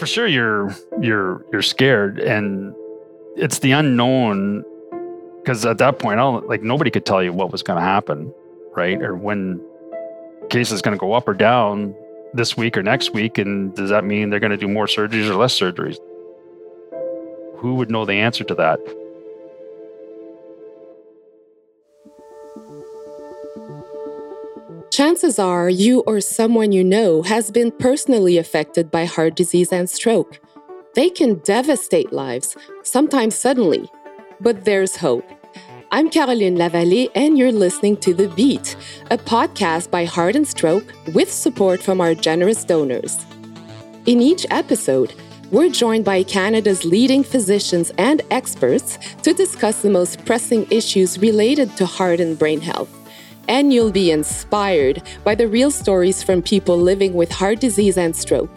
for sure you're you're you're scared and it's the unknown because at that point I'll, like nobody could tell you what was going to happen right? Or when case is going to go up or down this week or next week and does that mean they're going to do more surgeries or less surgeries? Who would know the answer to that Chances are you or someone you know has been personally affected by heart disease and stroke. They can devastate lives, sometimes suddenly. But there's hope. I'm Caroline Lavallée, and you're listening to The Beat, a podcast by Heart and Stroke with support from our generous donors. In each episode, we're joined by Canada's leading physicians and experts to discuss the most pressing issues related to heart and brain health and you'll be inspired by the real stories from people living with heart disease and stroke.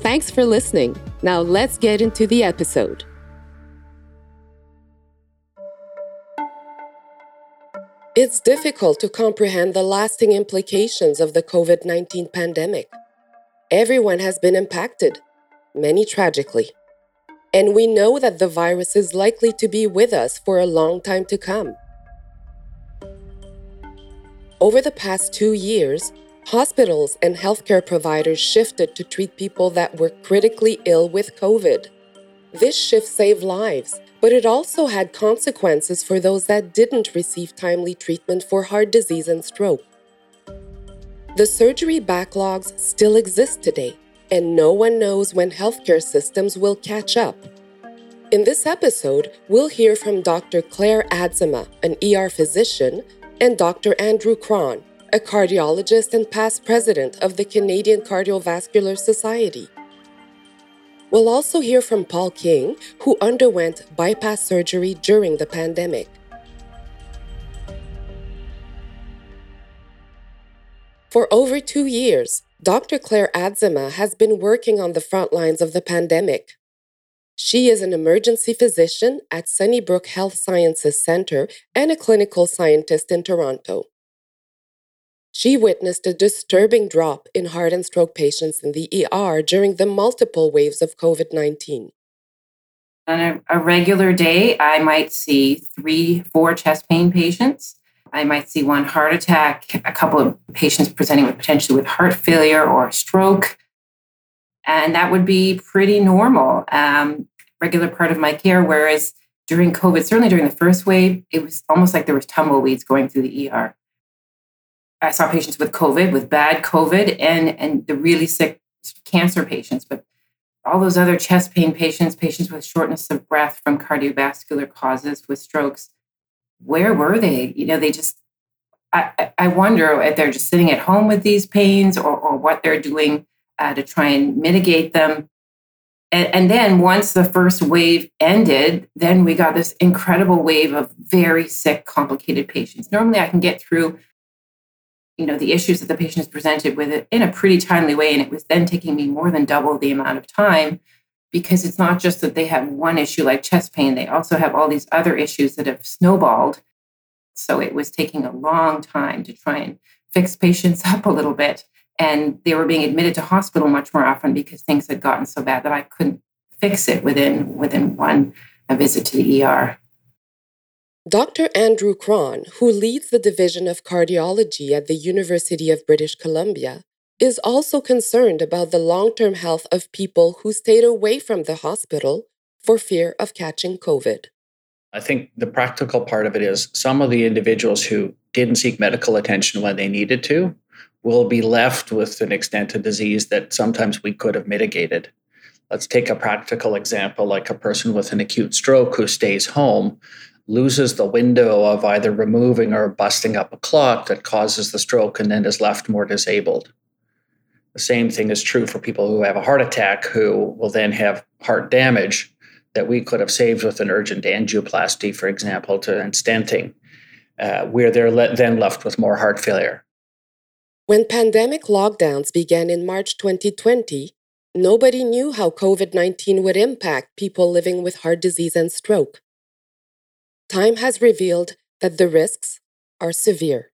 Thanks for listening. Now let's get into the episode. It's difficult to comprehend the lasting implications of the COVID 19 pandemic. Everyone has been impacted, many tragically. And we know that the virus is likely to be with us for a long time to come. Over the past two years, hospitals and healthcare providers shifted to treat people that were critically ill with COVID. This shift saved lives, but it also had consequences for those that didn't receive timely treatment for heart disease and stroke. The surgery backlogs still exist today, and no one knows when healthcare systems will catch up. In this episode, we'll hear from Dr. Clare Atzema, an ER physician and Dr. Andrew Krahn, a cardiologist and past president of the Canadian Cardiovascular Society. We'll also hear from Paul King, who underwent bypass surgery during the pandemic. For over two years, Dr. Clare Atzema has been working on the front lines of the pandemic. She is an emergency physician at Sunnybrook Health Sciences Center and a clinical scientist in Toronto. She witnessed a disturbing drop in heart and stroke patients in the ER during the multiple waves of COVID 19. On a, a, regular day, I might see three, four chest pain patients. I might see one heart attack, a couple of patients presenting with potentially with heart failure or stroke, and that would be pretty normal, um, regular part of my care. Whereas during COVID, certainly during the first wave, it was almost like there was tumbleweeds going through the ER. I saw patients with COVID, with bad COVID, and and the really sick cancer patients, but all those other chest pain patients, patients with shortness of breath from cardiovascular causes, with strokes, where were they? You know, they just. I, I wonder if they're just sitting at home with these pains or, or what they're doing uh, to try and mitigate them. And, and then once the first wave ended, then we got this incredible wave of very sick, complicated patients. Normally, I can get through you know the issues that the patient is presented with it in a pretty timely way and it was then taking me more than double the amount of time because it's not just that they have one issue like chest pain they also have all these other issues that have snowballed so it was taking a long time to try and fix patients up a little bit and they were being admitted to hospital much more often because things had gotten so bad that I couldn't fix it within within one visit to the ER. Dr. Andrew Krahn, who leads the Division of Cardiology at the University of British Columbia, is also concerned about the long term health of people who stayed away from the hospital for fear of catching COVID. I think the practical part of it is some of the individuals who didn't seek medical attention when they needed to we'll be left with an extent of disease that sometimes we could have mitigated. Let's take a practical example like a person with an acute stroke who stays home loses the window of either removing or busting up a clot that causes the stroke and then is left more disabled. The same thing is true for people who have a heart attack who will then have heart damage that we could have saved with an urgent angioplasty, for example, to and stenting, uh, where they're le- then left with more heart failure. When pandemic lockdowns began in March 2020, nobody knew how COVID 19 would impact people living with heart disease and stroke. Time has revealed that the risks are severe.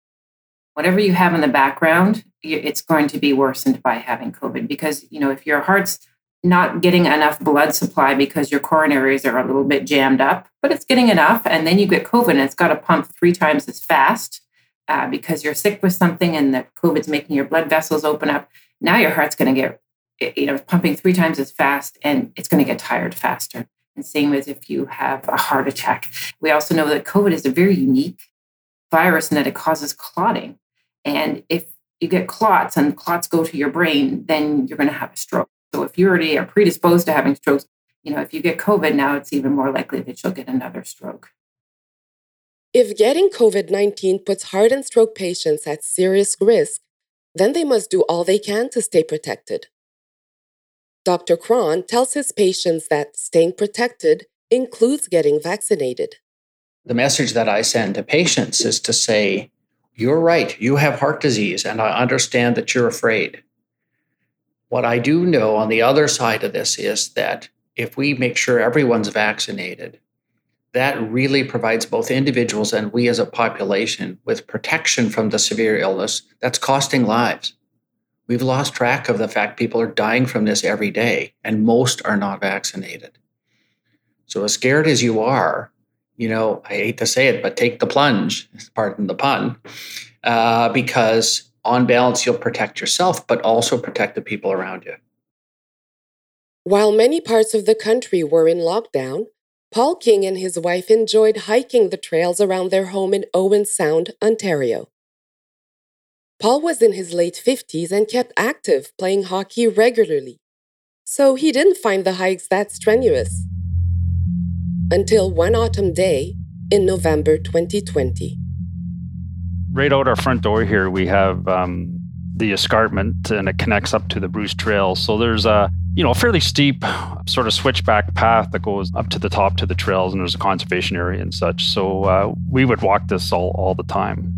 Whatever you have in the background, it's going to be worsened by having COVID because, you know, if your heart's not getting enough blood supply because your coronaries are a little bit jammed up, but it's getting enough. And then you get COVID and it's got to pump three times as fast uh, because you're sick with something and the COVID's making your blood vessels open up. Now your heart's going to get, you know, pumping three times as fast and it's going to get tired faster. And same as if you have a heart attack. We also know that COVID is a very unique virus and that it causes clotting. And if you get clots and clots go to your brain, then you're going to have a stroke. So if you already are predisposed to having strokes, you know, if you get COVID now, it's even more likely that you'll get another stroke. If getting COVID 19 puts heart and stroke patients at serious risk, then they must do all they can to stay protected. Dr. Krahn tells his patients that staying protected includes getting vaccinated. The message that I send to patients is to say, You're right, you have heart disease, and I understand that you're afraid. What I do know on the other side of this is that if we make sure everyone's vaccinated, that really provides both individuals and we as a population with protection from the severe illness that's costing lives. We've lost track of the fact people are dying from this every day, and most are not vaccinated. So, as scared as you are, you know, I hate to say it, but take the plunge, pardon the pun, uh, because on balance, you'll protect yourself, but also protect the people around you. While many parts of the country were in lockdown, Paul King and his wife enjoyed hiking the trails around their home in Owen Sound, Ontario. Paul was in his late 50s and kept active, playing hockey regularly, so he didn't find the hikes that strenuous. Until one autumn day in November 2020 right out our front door here, we have um, the escarpment, and it connects up to the Bruce Trail. So there's a you know a fairly steep sort of switchback path that goes up to the top to the trails, and there's a conservation area and such. So uh, we would walk this all all the time.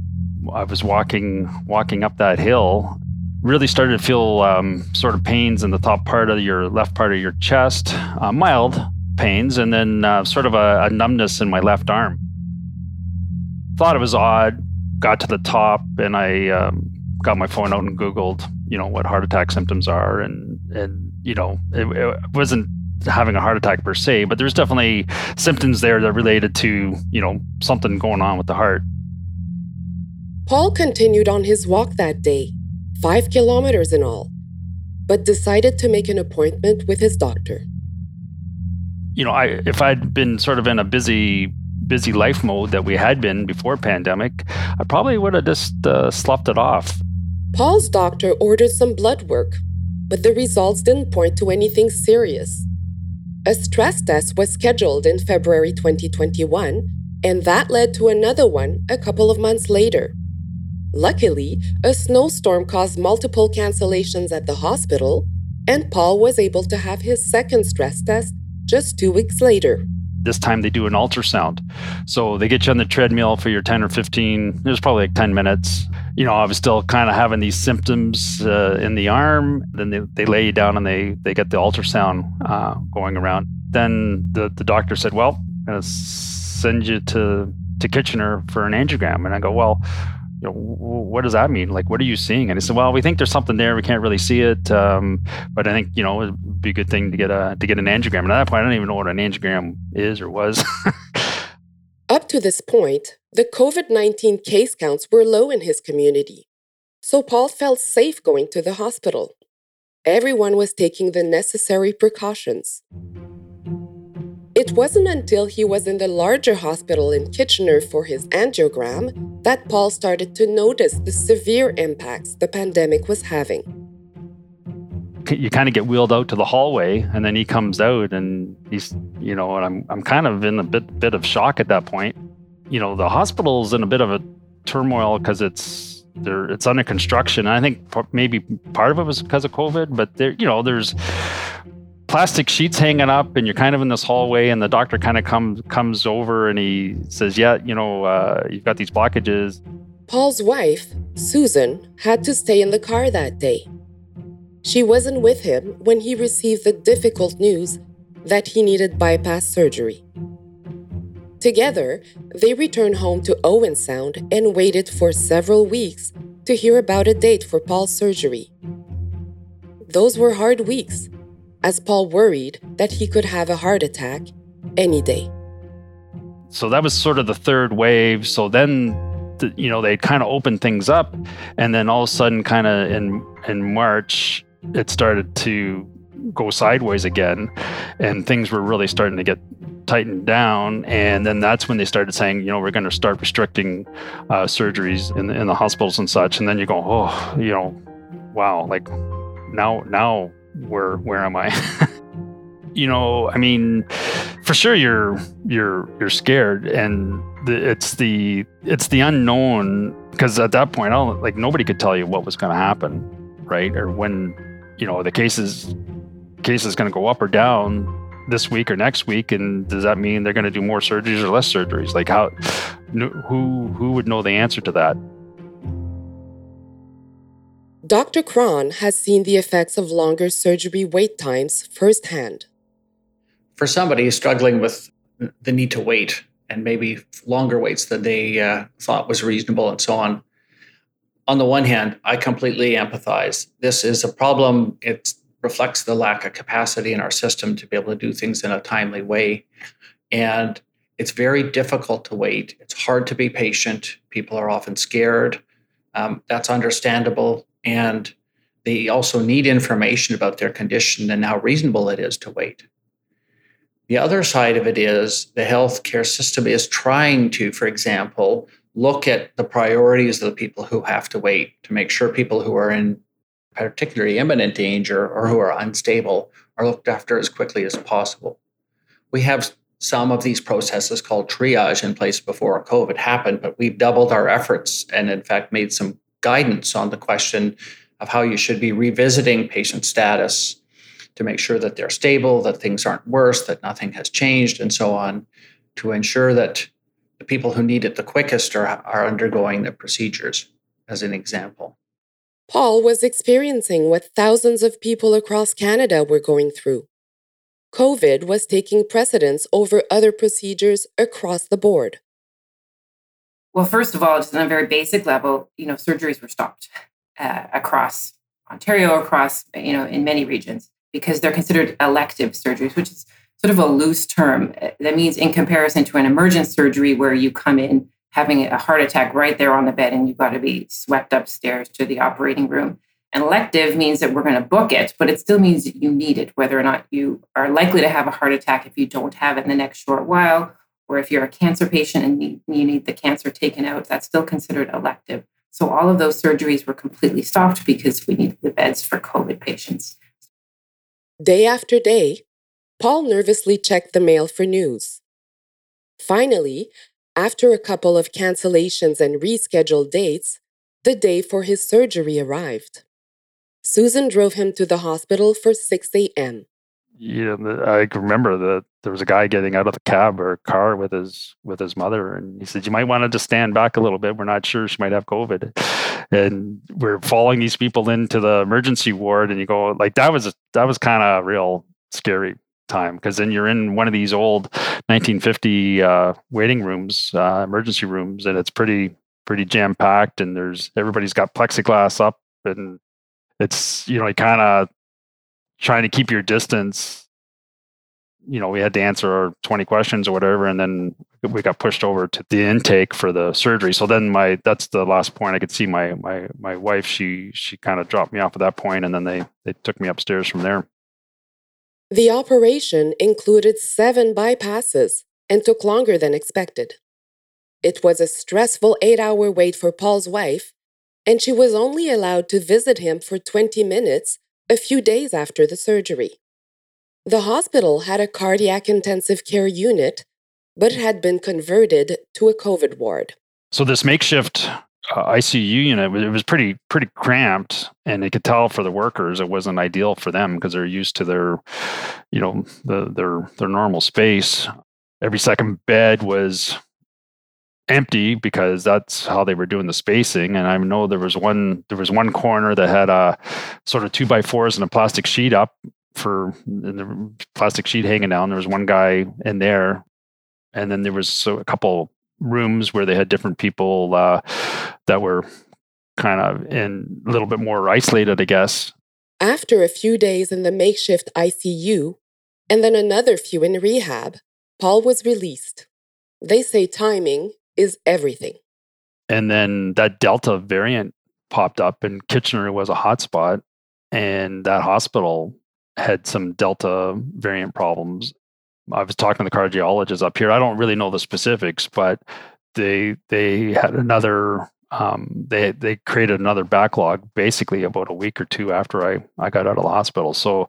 I was walking walking up that hill. Really started to feel um, sort of pains in the top part of your left part of your chest, uh, mild pains, and then uh, sort of a, a numbness in my left arm. Thought it was odd got to the top and I um, got my phone out and Googled, you know, what heart attack symptoms are. And, and you know, it, it wasn't having a heart attack per se, but there's definitely symptoms there that related to, you know, something going on with the heart. Paul continued on his walk that day, five kilometers in all, but decided to make an appointment with his doctor. You know, I if I'd been sort of in a busy busy life mode that we had been before pandemic, I probably would have just uh, sloughed it off. Paul's doctor ordered some blood work, but the results didn't point to anything serious. A stress test was scheduled in February 2021, and that led to another one a couple of months later. Luckily, a snowstorm caused multiple cancellations at the hospital, and Paul was able to have his second stress test just two weeks later this time they do an ultrasound. So they get you on the treadmill for your 10 or 15, it was probably like 10 minutes. You know, I was still kind of having these symptoms uh, in the arm. Then they, they lay you down and they, they get the ultrasound uh, going around. Then the, the doctor said, Well, I'm going to send you to, to Kitchener for an angiogram. And I go, Well, you know, what does that mean? Like, what are you seeing? And he said, well, we think there's something there. We can't really see it. Um, but I think, you know, it'd be a good thing to get a, to get an angiogram. And at that point, I don't even know what an angiogram is or was. Up to this point, the COVID 19 case counts were low in his community. So Paul felt safe going to the hospital. Everyone was taking the necessary precautions. It wasn't until he was in the larger hospital in Kitchener for his angiogram that Paul started to notice the severe impacts the pandemic was having. You kind of get wheeled out to the hallway, and then he comes out, and he's, you know, and I'm, I'm kind of in a bit, bit of shock at that point. You know, the hospital's in a bit of a turmoil because it's, there, it's under construction. I think maybe part of it was because of COVID, but there, you know, there's plastic sheets hanging up and you're kind of in this hallway and the doctor kind of comes comes over and he says yeah you know uh, you've got these blockages. Paul's wife susan had to stay in the car that day. She wasn't with him when he received the difficult news that he needed bypass surgery. Together they returned home to owen sound and waited for several weeks to hear about a date for paul's surgery. Those were hard weeks as Paul worried that he could have a heart attack any day. So that was sort of the third wave. So then, the, you know, they kind of opened things up, and then all of a sudden, kind of in in March, it started to go sideways again, and things were really starting to get tightened down. And then that's when they started saying, you know, we're going to start restricting uh, surgeries in the, in the hospitals and such. And then you go, oh, you know, wow, like now now where where am I? you know, I mean, for sure you're you're you're scared, and the, it's the it's the unknown because at that point, I'll, like nobody could tell you what was going to happen, right? Or when you know the cases case is going to go up or down this week or next week, and does that mean they're going to do more surgeries or less surgeries? Like how who who would know the answer to that? Dr. Krahn has seen the effects of longer surgery wait times firsthand. For somebody struggling with the need to wait and maybe longer waits than they uh, thought was reasonable and so on, on the one hand, I completely empathize. This is a problem. It reflects the lack of capacity in our system to be able to do things in a timely way. And it's very difficult to wait. It's hard to be patient. People are often scared. Um, that's understandable and they also need information about their condition and how reasonable it is to wait. The other side of it is the healthcare system is trying to, for example, look at the priorities of the people who have to wait to make sure people who are in particularly imminent danger or who are unstable are looked after as quickly as possible. We have some of these processes called triage in place before COVID happened, but we've doubled our efforts and, in fact, made some guidance on the question of how you should be revisiting patient status to make sure that they're stable, that things aren't worse, that nothing has changed, and so on, to ensure that the people who need it the quickest are, are undergoing the procedures, as an example. Paul was experiencing what thousands of people across Canada were going through. COVID was taking precedence over other procedures across the board. Well, first of all, just on a very basic level, you know, surgeries were stopped uh, across Ontario, across, you know, in many regions because they're considered elective surgeries, which is sort of a loose term. Uh, that means in comparison to an emergent surgery where you come in having a heart attack right there on the bed and you've got to be swept upstairs to the operating room. Elective means that we're going to book it, but it still means that you need it, whether or not you are likely to have a heart attack if you don't have it in the next short while, or if you're a cancer patient and you need the cancer taken out, that's still considered elective. So all of those surgeries were completely stopped because we needed the beds for COVID patients. Day after day, Paul nervously checked the mail for news. Finally, after a couple of cancellations and rescheduled dates, the day for his surgery arrived. Susan drove him to the hospital for 6 a.m you know, I remember that there was a guy getting out of the cab or car with his with his mother, and he said, "You might want to just stand back a little bit. We're not sure she might have COVID." And we're following these people into the emergency ward, and you go like that was that was kind of a real scary time because then you're in one of these old 1950 uh, waiting rooms, uh, emergency rooms, and it's pretty pretty jam packed, and there's everybody's got plexiglass up, and it's you know you kind of trying to keep your distance. You know we had to answer our 20 questions or whatever and then we got pushed over to the intake for the surgery. So then my that's the last point i could see my my my wife she she kind of dropped me off at that point and then they they took me upstairs from there. The operation included seven bypasses and took longer than expected. It was a stressful eight hour wait for paul's wife and she was only allowed to visit him for 20 minutes a few days after the surgery. The hospital had a cardiac intensive care unit, but it had been converted to a COVID ward. So this makeshift uh, ICU unit it was pretty pretty cramped, and they could tell for the workers it wasn't ideal for them because they're used to their, you know, the, their their normal space. Every second bed was empty because that's how they were doing the spacing. And I know there was one there was one corner that had a sort of two by fours and a plastic sheet up for the plastic sheet hanging down. There was one guy in there, and then there was so a couple rooms where they had different people uh, that were kind of in a little bit more isolated, I guess. After a few days in the makeshift ICU, and then another few in rehab, Paul was released. They say timing is everything. And then that Delta variant popped up, and Kitchener was a hotspot, and that hospital had some Delta variant problems. I was talking to the cardiologist up here. I don't really know the specifics, but they they had another um, they they created another backlog basically about a week or two after I, I got out of the hospital. So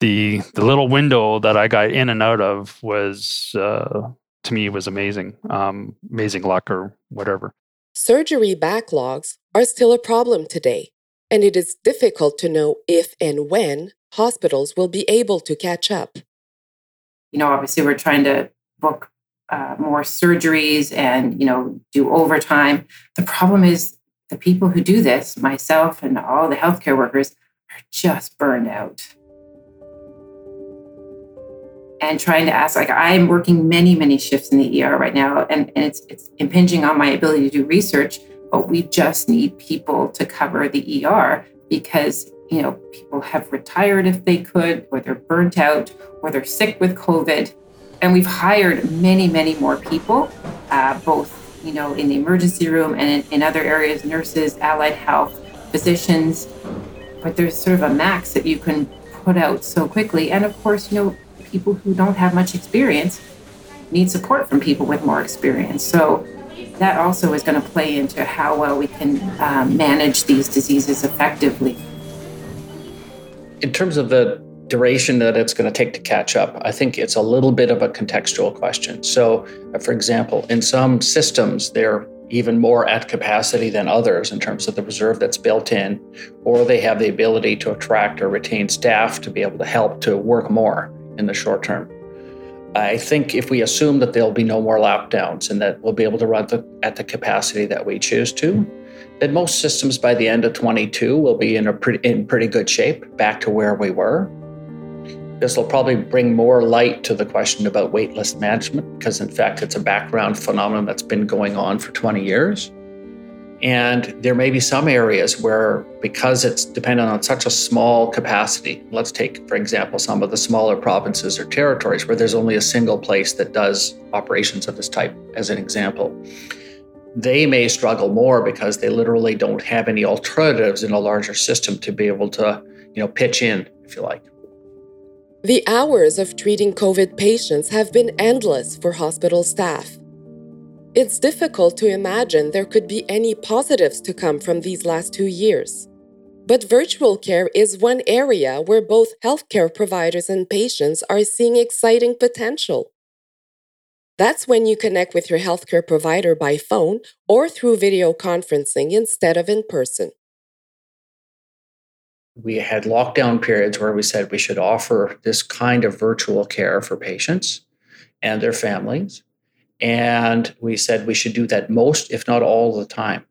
the the little window that I got in and out of was uh, to me it was amazing, um, amazing luck or whatever. Surgery backlogs are still a problem today, and it is difficult to know if and when hospitals will be able to catch up. You know, obviously, we're trying to book uh, more surgeries and you know do overtime. The problem is the people who do this, myself and all the healthcare workers, are just burned out. And trying to ask, like I'm working many, many shifts in the ER right now, and, and it's it's impinging on my ability to do research. But we just need people to cover the ER because you know people have retired if they could, or they're burnt out, or they're sick with COVID and we've hired many, many more people, uh, both you know in the emergency room and in, in other areas, nurses, allied health, physicians. But there's sort of a max that you can put out so quickly, and of course, you know, people who don't have much experience need support from people with more experience. So that also is going to play into how well we can um, manage these diseases effectively. In terms of the duration that it's going to take to catch up, I think it's a little bit of a contextual question. So, uh, for example, in some systems, they're even more at capacity than others in terms of the reserve that's built in, or they have the ability to attract or retain staff to be able to help to work more in the short term. I think if we assume that there'll be no more lockdowns and that we'll be able to run the, at the capacity that we choose to, then most systems by the end of 22 will be in a pretty in pretty good shape, back to where we were. This will probably bring more light to the question about waitlist management because, in fact, it's a background phenomenon that's been going on for 20 years. And there may be some areas where, because it's dependent on such a small capacity, let's take, for example, some of the smaller provinces or territories where there's only a single place that does operations of this type, as an example. They may struggle more because they literally don't have any alternatives in a larger system to be able to, you know, pitch in, if you like. The hours of treating COVID patients have been endless for hospital staff. It's difficult to imagine there could be any positives to come from these last two years. But virtual care is one area where both healthcare providers and patients are seeing exciting potential. That's when you connect with your healthcare provider by phone or through video conferencing instead of in person we had lockdown periods where we said we should offer this kind of virtual care for patients and their families. And we said we should do that most, if not all, the time.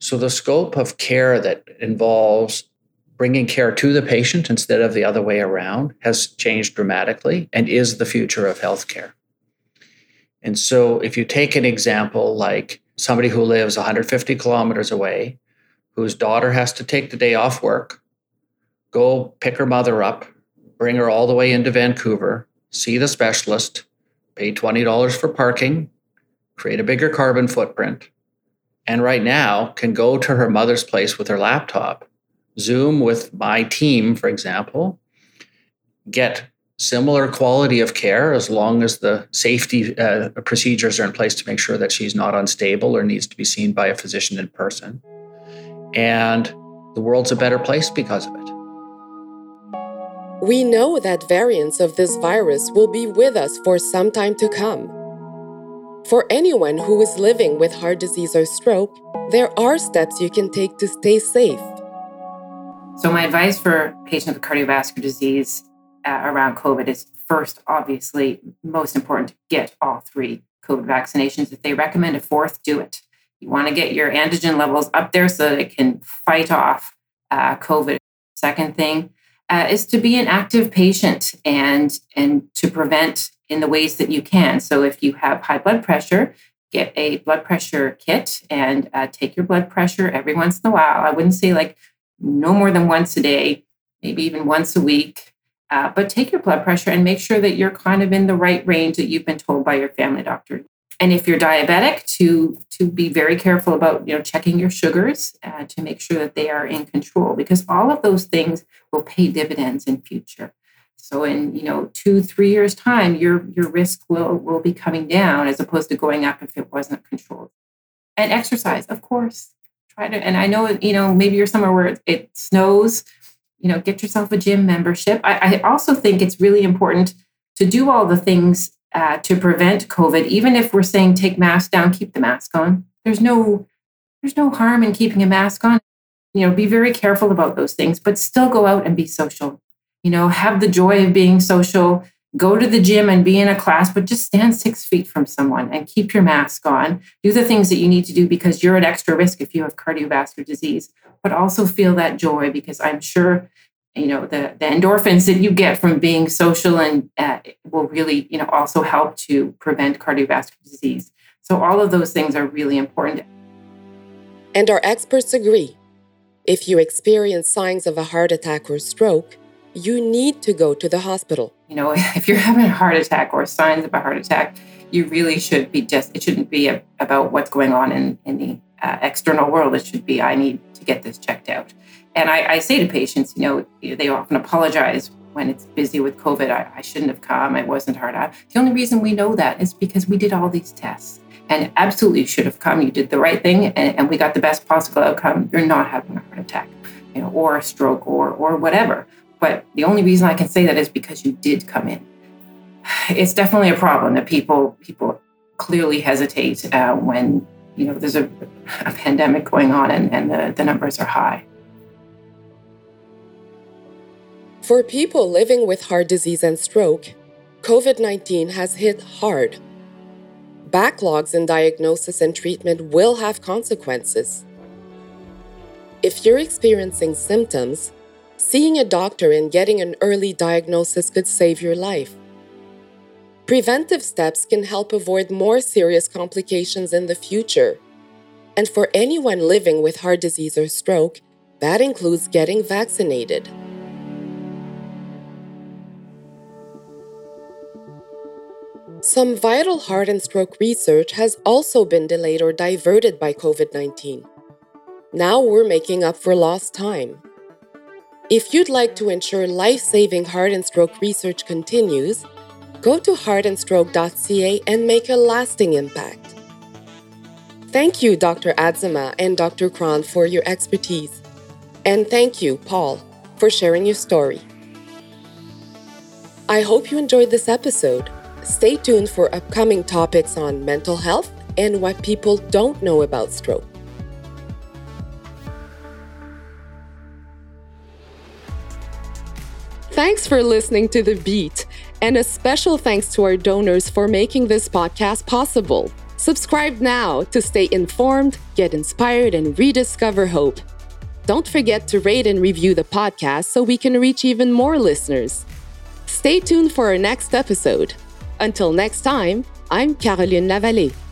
So the scope of care that involves bringing care to the patient instead of the other way around has changed dramatically and is the future of healthcare. And so if you take an example like somebody who lives 150 kilometers away, whose daughter has to take the day off work, go pick her mother up, bring her all the way into Vancouver, see the specialist, pay $20 for parking, create a bigger carbon footprint, and right now can go to her mother's place with her laptop, Zoom with my team, for example, get similar quality of care as long as the safety uh, procedures are in place to make sure that she's not unstable or needs to be seen by a physician in person. And the world's a better place because of it. We know that variants of this virus will be with us for some time to come. For anyone who is living with heart disease or stroke, there are steps you can take to stay safe. So, my advice for patients with cardiovascular disease uh, around COVID is first, obviously, most important to get all three COVID vaccinations. If they recommend a fourth, do it. You want to get your antigen levels up there so that it can fight off uh, COVID. Second thing, uh, is to be an active patient and and to prevent in the ways that you can. So if you have high blood pressure, get a blood pressure kit and uh, take your blood pressure every once in a while. I wouldn't say like no more than once a day, maybe even once a week. Uh, but take your blood pressure and make sure that you're kind of in the right range that you've been told by your family doctor. And if you're diabetic, to to be very careful about you know checking your sugars uh, to make sure that they are in control because all of those things will pay dividends in future. So in you know two three years time, your your risk will will be coming down as opposed to going up if it wasn't controlled. And exercise, of course, try to. And I know you know maybe you're somewhere where it snows you know, get yourself a gym membership. I, I also think it's really important to do all the things uh, to prevent COVID, even if we're saying take mask down, keep the mask on. There's no there's no harm in keeping a mask on. You know, be very careful about those things, but still go out and be social. You know, have the joy of being social. Go to the gym and be in a class, but just stand six feet from someone and keep your mask on. Do the things that you need to do because you're at extra risk if you have cardiovascular disease but also feel that joy because I'm sure you know the, the endorphins that you get from being social and uh, will really you know also help to prevent cardiovascular disease. So all of those things are really important. And our experts agree. If you experience signs of a heart attack or stroke you need to go to the hospital. You know if you're having a heart attack or signs of a heart attack you really should be just it shouldn't be a, about what's going on in, in the uh, external world. It should be i need to get this checked out. And I, I say to patients, you know, they often apologize when it's busy with COVID. I, I shouldn't have come. I wasn't hard out. The only reason we know that is because we did all these tests and absolutely should have come. You did the right thing and, and we got the best possible outcome. You're not having a heart attack, you know, or a stroke or or whatever. But the only reason I can say that is because you did come in. It's definitely a problem that people people clearly hesitate uh, when you know there's a, a pandemic going on and, and the, the numbers are high. For people living with heart disease and stroke, COVID 19 has hit hard. Backlogs in diagnosis and treatment will have consequences. If you're experiencing symptoms, seeing a doctor and getting an early diagnosis could save your life. Preventive steps can help avoid more serious complications in the future. And for anyone living with heart disease or stroke, that includes getting vaccinated. Some vital heart and stroke research has also been delayed or diverted by COVID 19. Now we're making up for lost time. If you'd like to ensure life saving heart and stroke research continues, go to heartandstroke.ca and make a lasting impact. Thank you, Dr. Atzema and Dr. Krahn, for your expertise. And thank you, Paul, for sharing your story. I hope you enjoyed this episode. Stay tuned for upcoming topics on mental health and what people don't know about stroke. Thanks for listening to The Beat. And a special thanks to our donors for making this podcast possible. Subscribe now to stay informed, get inspired, and rediscover hope. Don't forget to rate and review the podcast so we can reach even more listeners. Stay tuned for our next episode. Until next time, I'm Caroline Lavallée.